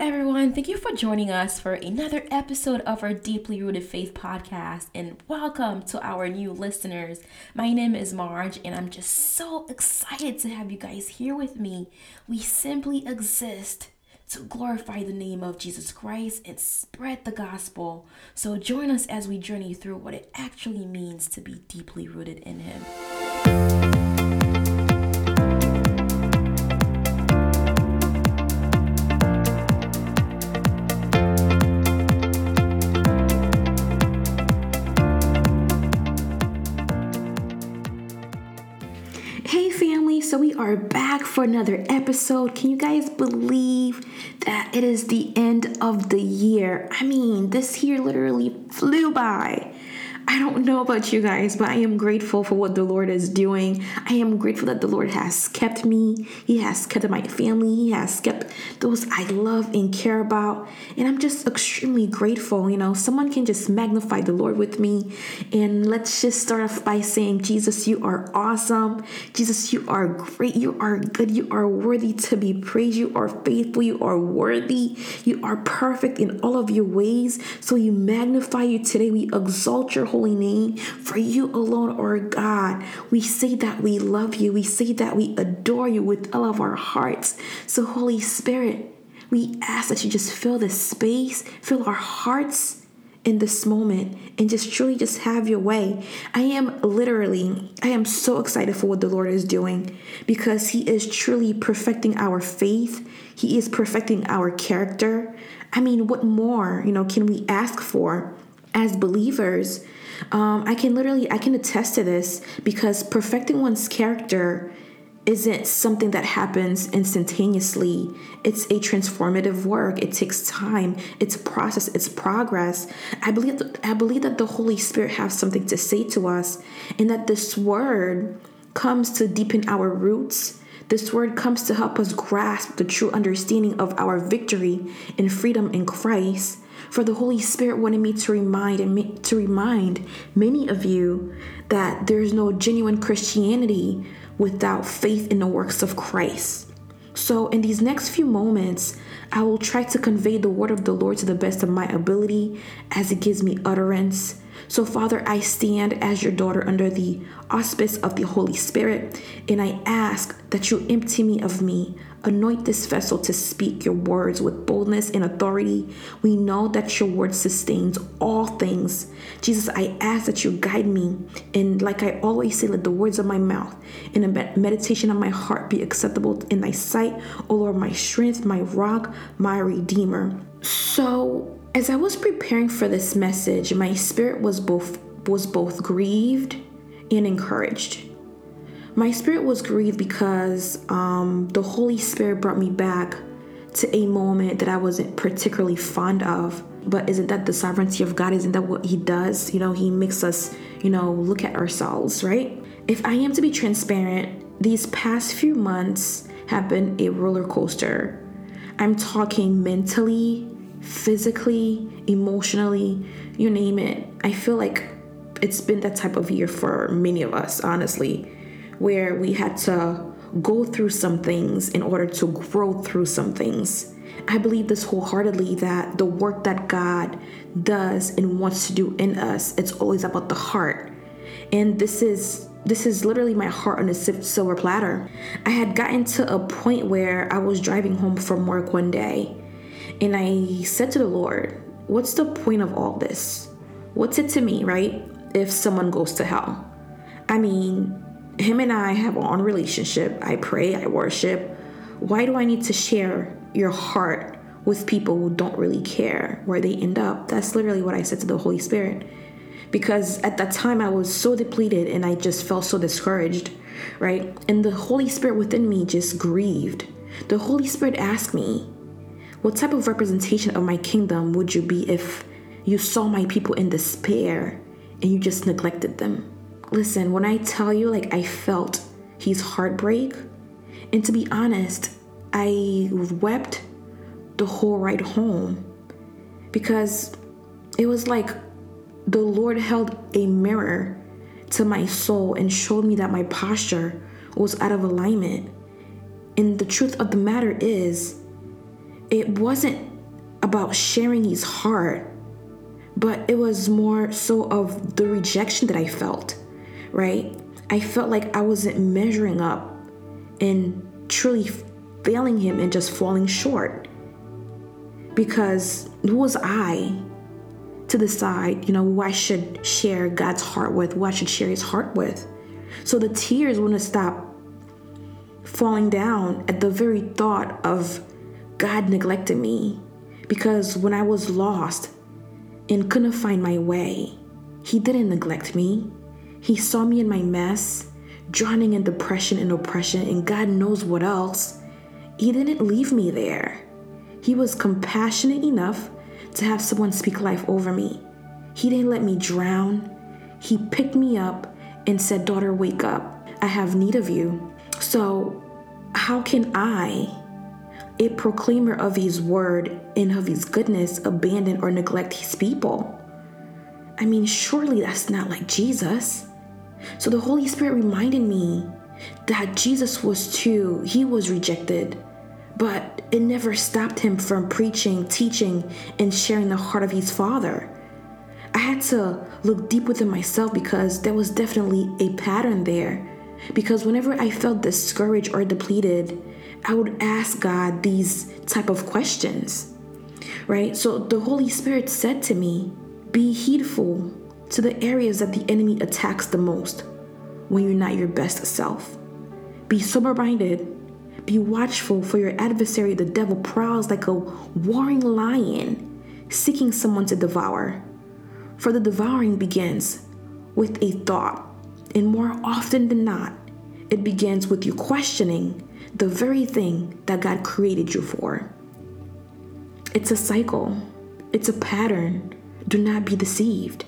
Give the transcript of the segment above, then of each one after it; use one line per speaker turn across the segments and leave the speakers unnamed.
everyone. Thank you for joining us for another episode of our Deeply Rooted Faith podcast. And welcome to our new listeners. My name is Marge, and I'm just so excited to have you guys here with me. We simply exist to glorify the name of Jesus Christ and spread the gospel. So join us as we journey through what it actually means to be deeply rooted in Him. We are back for another episode. Can you guys believe that it is the end of the year? I mean, this year literally flew by. I don't know about you guys, but I am grateful for what the Lord is doing. I am grateful that the Lord has kept me. He has kept my family. He has kept those I love and care about. And I'm just extremely grateful. You know, someone can just magnify the Lord with me. And let's just start off by saying, Jesus, you are awesome. Jesus, you are great. You are good. You are worthy to be praised. You are faithful. You are worthy. You are perfect in all of your ways. So you magnify you today. We exalt your holy holy name. For you alone are God. We say that we love you. We say that we adore you with all of our hearts. So, Holy Spirit, we ask that you just fill this space, fill our hearts in this moment and just truly just have your way. I am literally, I am so excited for what the Lord is doing because He is truly perfecting our faith. He is perfecting our character. I mean, what more, you know, can we ask for as believers? Um, I can literally, I can attest to this because perfecting one's character isn't something that happens instantaneously. It's a transformative work. It takes time. It's a process. It's progress. I believe that, I believe that the Holy Spirit has something to say to us, and that this word comes to deepen our roots. This word comes to help us grasp the true understanding of our victory and freedom in Christ. For the Holy Spirit wanted me to remind and to remind many of you that there's no genuine Christianity without faith in the works of Christ. So, in these next few moments, I will try to convey the word of the Lord to the best of my ability as it gives me utterance. So, Father, I stand as your daughter under the auspice of the Holy Spirit, and I ask that you empty me of me, Anoint this vessel to speak your words with boldness and authority. We know that your word sustains all things. Jesus, I ask that you guide me. And like I always say, let the words of my mouth and the meditation of my heart be acceptable in thy sight, O Lord, my strength, my rock, my redeemer. So, as I was preparing for this message, my spirit was both was both grieved and encouraged. My spirit was grieved because um, the Holy Spirit brought me back to a moment that I wasn't particularly fond of. But isn't that the sovereignty of God? Isn't that what He does? You know, He makes us, you know, look at ourselves, right? If I am to be transparent, these past few months have been a roller coaster. I'm talking mentally, physically, emotionally, you name it. I feel like it's been that type of year for many of us, honestly where we had to go through some things in order to grow through some things. I believe this wholeheartedly that the work that God does and wants to do in us, it's always about the heart. And this is this is literally my heart on a silver platter. I had gotten to a point where I was driving home from work one day and I said to the Lord, What's the point of all this? What's it to me, right? If someone goes to hell? I mean, him and I have own relationship. I pray, I worship. Why do I need to share your heart with people who don't really care where they end up? That's literally what I said to the Holy Spirit. Because at that time I was so depleted and I just felt so discouraged, right? And the Holy Spirit within me just grieved. The Holy Spirit asked me, What type of representation of my kingdom would you be if you saw my people in despair and you just neglected them? Listen, when I tell you, like, I felt his heartbreak, and to be honest, I wept the whole ride home because it was like the Lord held a mirror to my soul and showed me that my posture was out of alignment. And the truth of the matter is, it wasn't about sharing his heart, but it was more so of the rejection that I felt, right? I felt like I wasn't measuring up and truly failing him and just falling short. Because who was I to decide, you know, who I should share God's heart with, who I should share his heart with? So the tears wouldn't stop falling down at the very thought of God neglecting me. Because when I was lost and couldn't find my way, He didn't neglect me. He saw me in my mess, drowning in depression and oppression, and God knows what else. He didn't leave me there. He was compassionate enough to have someone speak life over me. He didn't let me drown. He picked me up and said, Daughter, wake up. I have need of you. So, how can I, a proclaimer of his word and of his goodness, abandon or neglect his people? I mean, surely that's not like Jesus. So the Holy Spirit reminded me that Jesus was too, he was rejected, but it never stopped him from preaching, teaching, and sharing the heart of his Father. I had to look deep within myself because there was definitely a pattern there. Because whenever I felt discouraged or depleted, I would ask God these type of questions. Right? So the Holy Spirit said to me, be heedful to the areas that the enemy attacks the most when you're not your best self. Be sober minded. Be watchful, for your adversary, the devil, prowls like a warring lion, seeking someone to devour. For the devouring begins with a thought, and more often than not, it begins with you questioning the very thing that God created you for. It's a cycle, it's a pattern. Do not be deceived.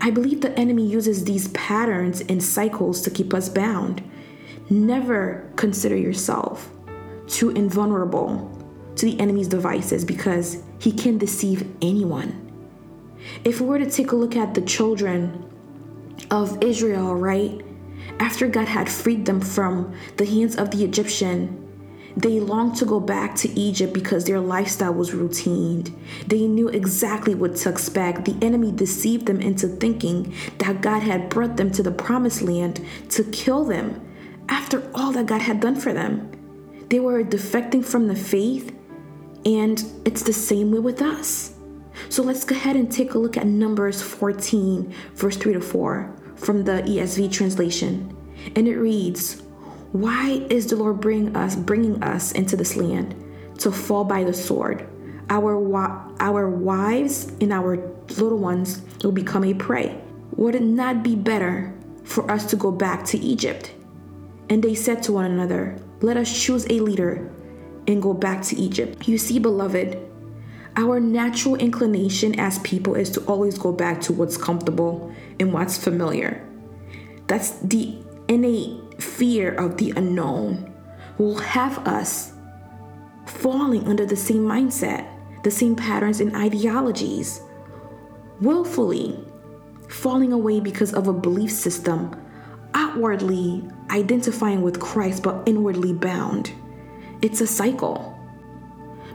I believe the enemy uses these patterns and cycles to keep us bound. Never consider yourself too invulnerable to the enemy's devices because he can deceive anyone. If we were to take a look at the children of Israel, right? After God had freed them from the hands of the Egyptian, they longed to go back to Egypt because their lifestyle was routine. They knew exactly what to expect. The enemy deceived them into thinking that God had brought them to the promised land to kill them after all that God had done for them. They were defecting from the faith, and it's the same way with us. So let's go ahead and take a look at Numbers 14, verse 3 to 4 from the ESV translation. And it reads, why is the Lord bring us bringing us into this land to fall by the sword? Our our wives and our little ones will become a prey. Would it not be better for us to go back to Egypt? And they said to one another, Let us choose a leader and go back to Egypt. You see, beloved, our natural inclination as people is to always go back to what's comfortable and what's familiar. That's the innate fear of the unknown will have us falling under the same mindset, the same patterns and ideologies, willfully falling away because of a belief system, outwardly identifying with Christ but inwardly bound. It's a cycle.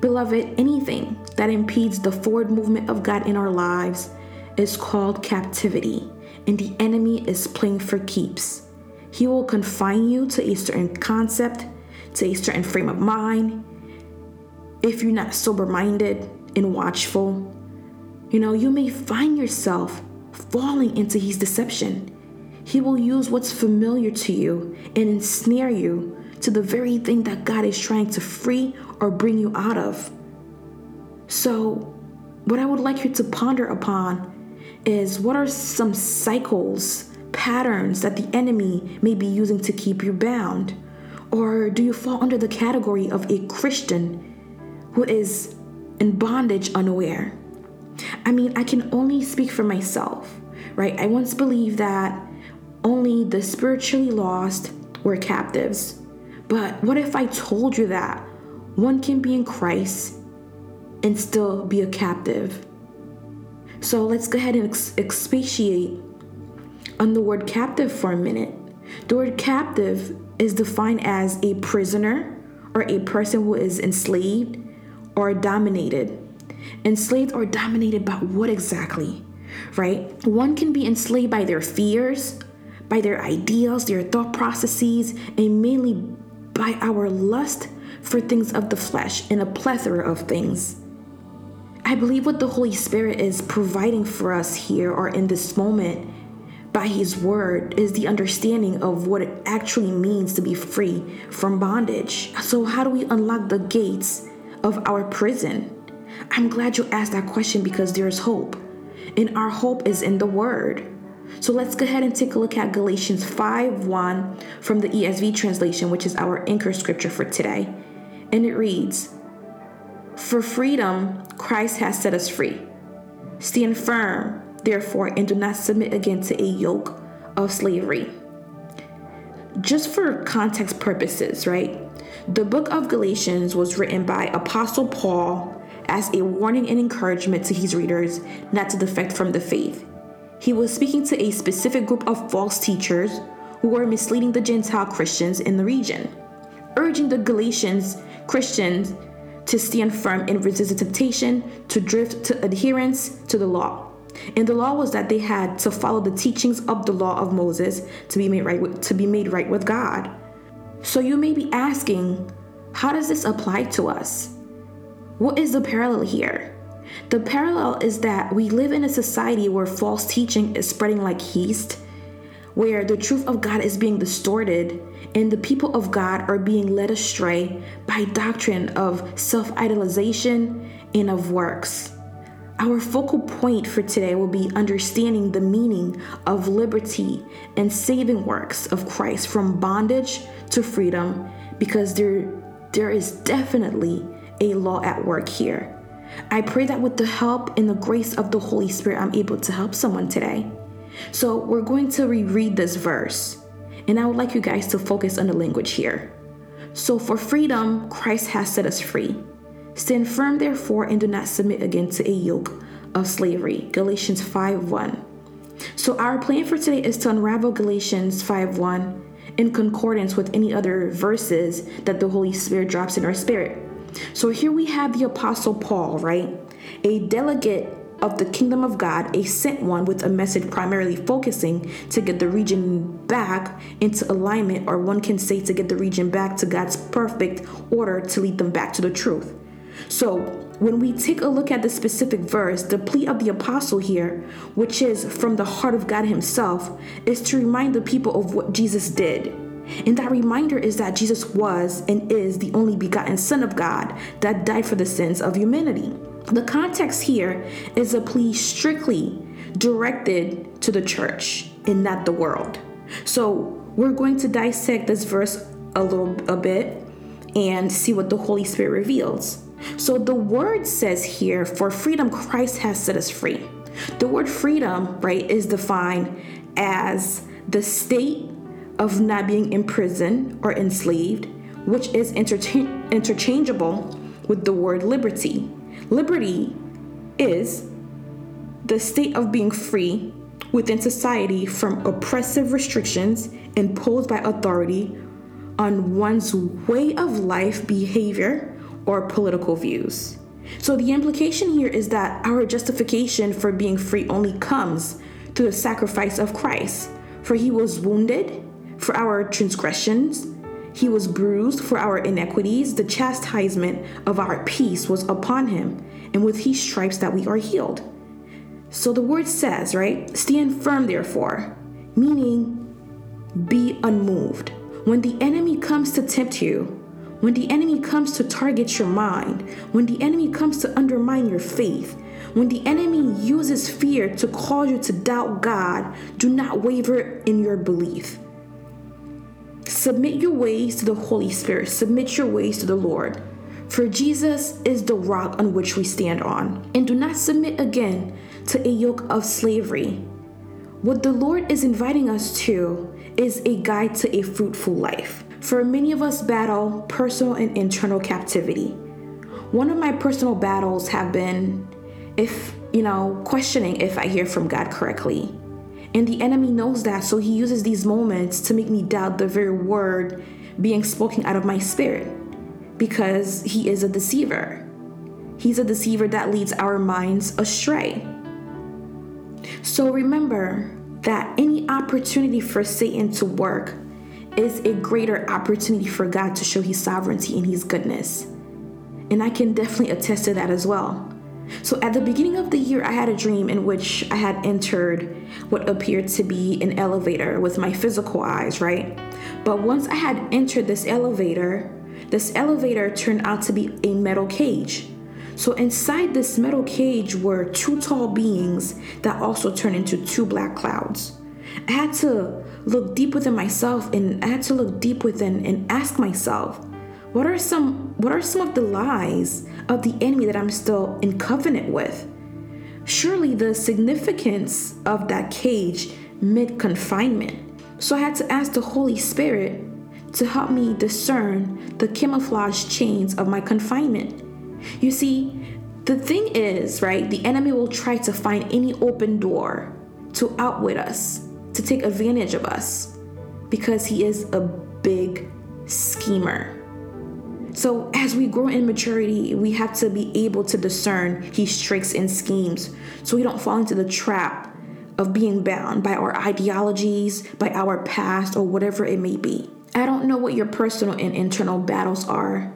Beloved, anything that impedes the forward movement of God in our lives is called captivity, and the enemy is playing for keeps. He will confine you to a certain concept, to a certain frame of mind. If you're not sober minded and watchful, you know, you may find yourself falling into his deception. He will use what's familiar to you and ensnare you to the very thing that God is trying to free or bring you out of. So, what I would like you to ponder upon is what are some cycles patterns that the enemy may be using to keep you bound? Or do you fall under the category of a Christian who is in bondage unaware? I mean, I can only speak for myself, right? I once believed that only the spiritually lost were captives. But what if I told you that one can be in Christ and still be a captive? So let's go ahead and ex- expatiate on the word captive for a minute. The word captive is defined as a prisoner or a person who is enslaved or dominated. Enslaved or dominated by what exactly? Right? One can be enslaved by their fears, by their ideals, their thought processes, and mainly by our lust for things of the flesh and a plethora of things. I believe what the Holy Spirit is providing for us here or in this moment by His Word is the understanding of what it actually means to be free from bondage. So, how do we unlock the gates of our prison? I'm glad you asked that question because there's hope. And our hope is in the Word. So let's go ahead and take a look at Galatians 5 1 from the ESV translation, which is our anchor scripture for today. And it reads For freedom, Christ has set us free. Stand firm, therefore, and do not submit again to a yoke of slavery. Just for context purposes, right? The book of Galatians was written by Apostle Paul as a warning and encouragement to his readers not to defect from the faith. He was speaking to a specific group of false teachers who were misleading the Gentile Christians in the region, urging the Galatians Christians to stand firm and resist the temptation to drift to adherence to the law. And the law was that they had to follow the teachings of the law of Moses to be made right with, to be made right with God. So you may be asking, how does this apply to us? What is the parallel here? The parallel is that we live in a society where false teaching is spreading like yeast, where the truth of God is being distorted, and the people of God are being led astray by doctrine of self idolization and of works. Our focal point for today will be understanding the meaning of liberty and saving works of Christ from bondage to freedom because there, there is definitely a law at work here. I pray that with the help and the grace of the Holy Spirit, I'm able to help someone today. So, we're going to reread this verse, and I would like you guys to focus on the language here. So, for freedom, Christ has set us free. Stand firm, therefore, and do not submit again to a yoke of slavery. Galatians 5 1. So, our plan for today is to unravel Galatians 5 1 in concordance with any other verses that the Holy Spirit drops in our spirit. So here we have the Apostle Paul, right? A delegate of the kingdom of God, a sent one with a message primarily focusing to get the region back into alignment, or one can say to get the region back to God's perfect order to lead them back to the truth. So, when we take a look at the specific verse, the plea of the apostle here, which is from the heart of God Himself, is to remind the people of what Jesus did and that reminder is that Jesus was and is the only begotten Son of God that died for the sins of humanity. The context here is a plea strictly directed to the church and not the world. So we're going to dissect this verse a little a bit and see what the Holy Spirit reveals. So the word says here, for freedom Christ has set us free. The word freedom, right, is defined as the state of not being imprisoned or enslaved, which is intercha- interchangeable with the word liberty. Liberty is the state of being free within society from oppressive restrictions imposed by authority on one's way of life, behavior, or political views. So, the implication here is that our justification for being free only comes through the sacrifice of Christ. For he was wounded, for our transgressions, he was bruised for our iniquities. The chastisement of our peace was upon him, and with his stripes that we are healed. So the word says, right? Stand firm, therefore, meaning be unmoved. When the enemy comes to tempt you, when the enemy comes to target your mind, when the enemy comes to undermine your faith, when the enemy uses fear to cause you to doubt God, do not waver in your belief. Submit your ways to the Holy Spirit, submit your ways to the Lord. For Jesus is the rock on which we stand on. And do not submit again to a yoke of slavery. What the Lord is inviting us to is a guide to a fruitful life. For many of us battle personal and internal captivity. One of my personal battles have been if, you know, questioning if I hear from God correctly. And the enemy knows that, so he uses these moments to make me doubt the very word being spoken out of my spirit because he is a deceiver. He's a deceiver that leads our minds astray. So remember that any opportunity for Satan to work is a greater opportunity for God to show his sovereignty and his goodness. And I can definitely attest to that as well. So, at the beginning of the year, I had a dream in which I had entered what appeared to be an elevator with my physical eyes, right? But once I had entered this elevator, this elevator turned out to be a metal cage. So inside this metal cage were two tall beings that also turned into two black clouds. I had to look deep within myself and I had to look deep within and ask myself, what are some what are some of the lies of the enemy that I'm still in covenant with? Surely the significance of that cage mid confinement. So I had to ask the Holy Spirit to help me discern the camouflage chains of my confinement. You see, the thing is, right, the enemy will try to find any open door to outwit us, to take advantage of us, because he is a big schemer. So, as we grow in maturity, we have to be able to discern his tricks and schemes so we don't fall into the trap of being bound by our ideologies, by our past, or whatever it may be. I don't know what your personal and internal battles are,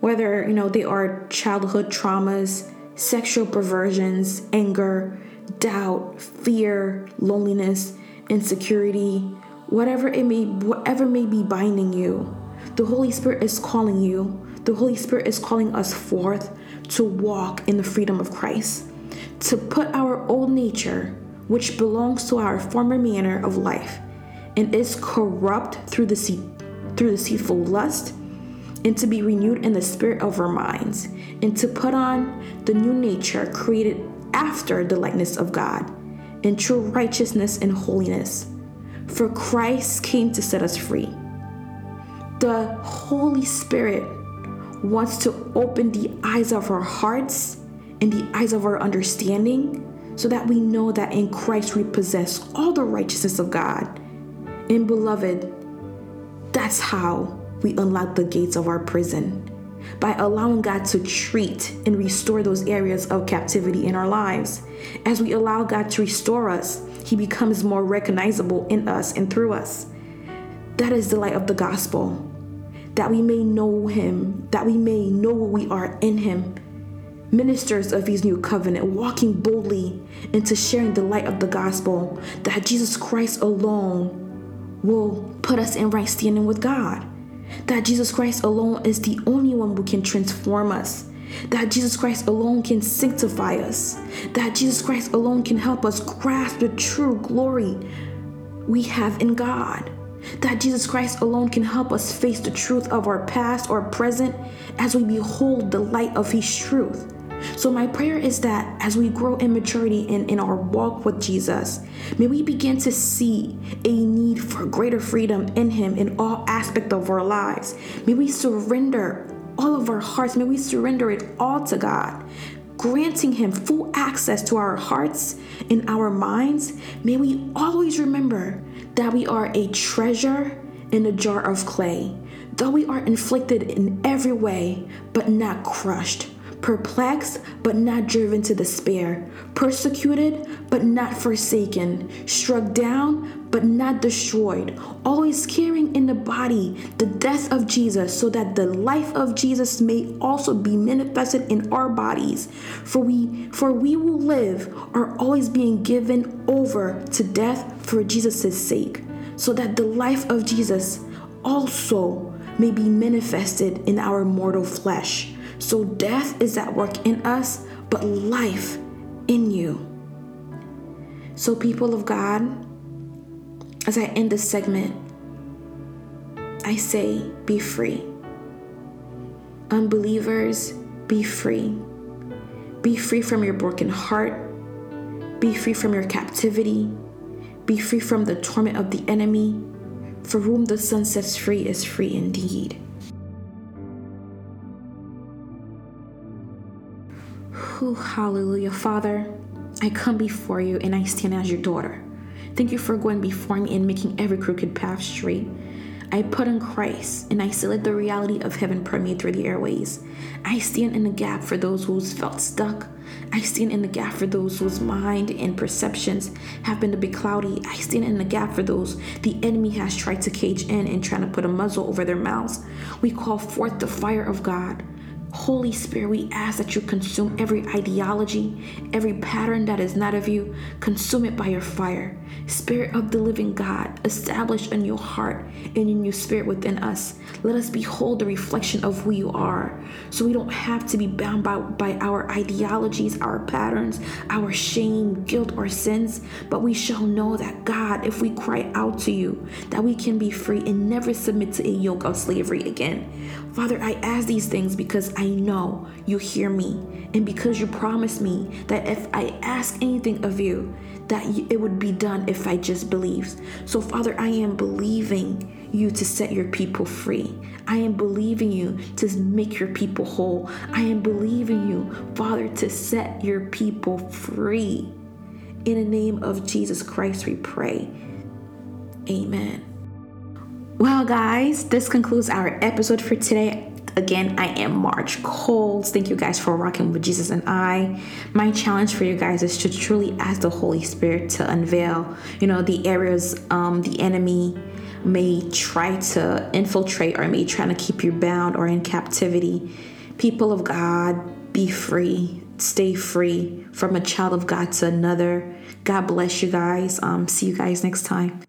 whether you know they are childhood traumas, sexual perversions, anger, doubt, fear, loneliness, insecurity, whatever it may whatever may be binding you. The Holy Spirit is calling you. The Holy Spirit is calling us forth to walk in the freedom of Christ, to put our old nature, which belongs to our former manner of life and is corrupt through the through the deceitful lust and to be renewed in the spirit of our minds, and to put on the new nature created after the likeness of God, in true righteousness and holiness. For Christ came to set us free. The Holy Spirit wants to open the eyes of our hearts and the eyes of our understanding so that we know that in Christ we possess all the righteousness of God. And beloved, that's how we unlock the gates of our prison by allowing God to treat and restore those areas of captivity in our lives. As we allow God to restore us, He becomes more recognizable in us and through us. That is the light of the gospel. That we may know Him, that we may know what we are in Him. Ministers of His new covenant, walking boldly into sharing the light of the gospel, that Jesus Christ alone will put us in right standing with God that Jesus Christ alone is the only one who can transform us, that Jesus Christ alone can sanctify us, that Jesus Christ alone can help us grasp the true glory we have in God. That Jesus Christ alone can help us face the truth of our past or present as we behold the light of His truth. So, my prayer is that as we grow in maturity in, in our walk with Jesus, may we begin to see a need for greater freedom in Him in all aspects of our lives. May we surrender all of our hearts, may we surrender it all to God, granting Him full access to our hearts and our minds. May we always remember that we are a treasure in a jar of clay, though we are inflicted in every way, but not crushed perplexed but not driven to despair, persecuted but not forsaken, struck down but not destroyed, always carrying in the body the death of Jesus, so that the life of Jesus may also be manifested in our bodies. For we for we will live are always being given over to death for Jesus' sake, so that the life of Jesus also may be manifested in our mortal flesh. So death is at work in us, but life in you. So, people of God, as I end this segment, I say, be free. Unbelievers, be free. Be free from your broken heart. Be free from your captivity. Be free from the torment of the enemy. For whom the Son sets free is free indeed. Hallelujah. Father, I come before you and I stand as your daughter. Thank you for going before me and making every crooked path straight. I put on Christ and I let the reality of heaven permeate through the airways. I stand in the gap for those who's felt stuck. I stand in the gap for those whose mind and perceptions have been a bit cloudy. I stand in the gap for those the enemy has tried to cage in and trying to put a muzzle over their mouths. We call forth the fire of God. Holy Spirit, we ask that you consume every ideology, every pattern that is not of you. Consume it by your fire. Spirit of the living God, establish a new heart and a new spirit within us. Let us behold the reflection of who you are so we don't have to be bound by, by our ideologies, our patterns, our shame, guilt, or sins, but we shall know that God, if we cry out to you, that we can be free and never submit to a yoke of slavery again. Father, I ask these things because I know you hear me, and because you promised me that if I ask anything of you, that it would be done if I just believe. So, Father, I am believing you to set your people free. I am believing you to make your people whole. I am believing you, Father, to set your people free. In the name of Jesus Christ, we pray. Amen. Well, guys, this concludes our episode for today. Again, I am March Coles. Thank you guys for rocking with Jesus and I. My challenge for you guys is to truly ask the Holy Spirit to unveil, you know, the areas um, the enemy may try to infiltrate or may try to keep you bound or in captivity. People of God, be free. Stay free from a child of God to another. God bless you guys. Um, see you guys next time.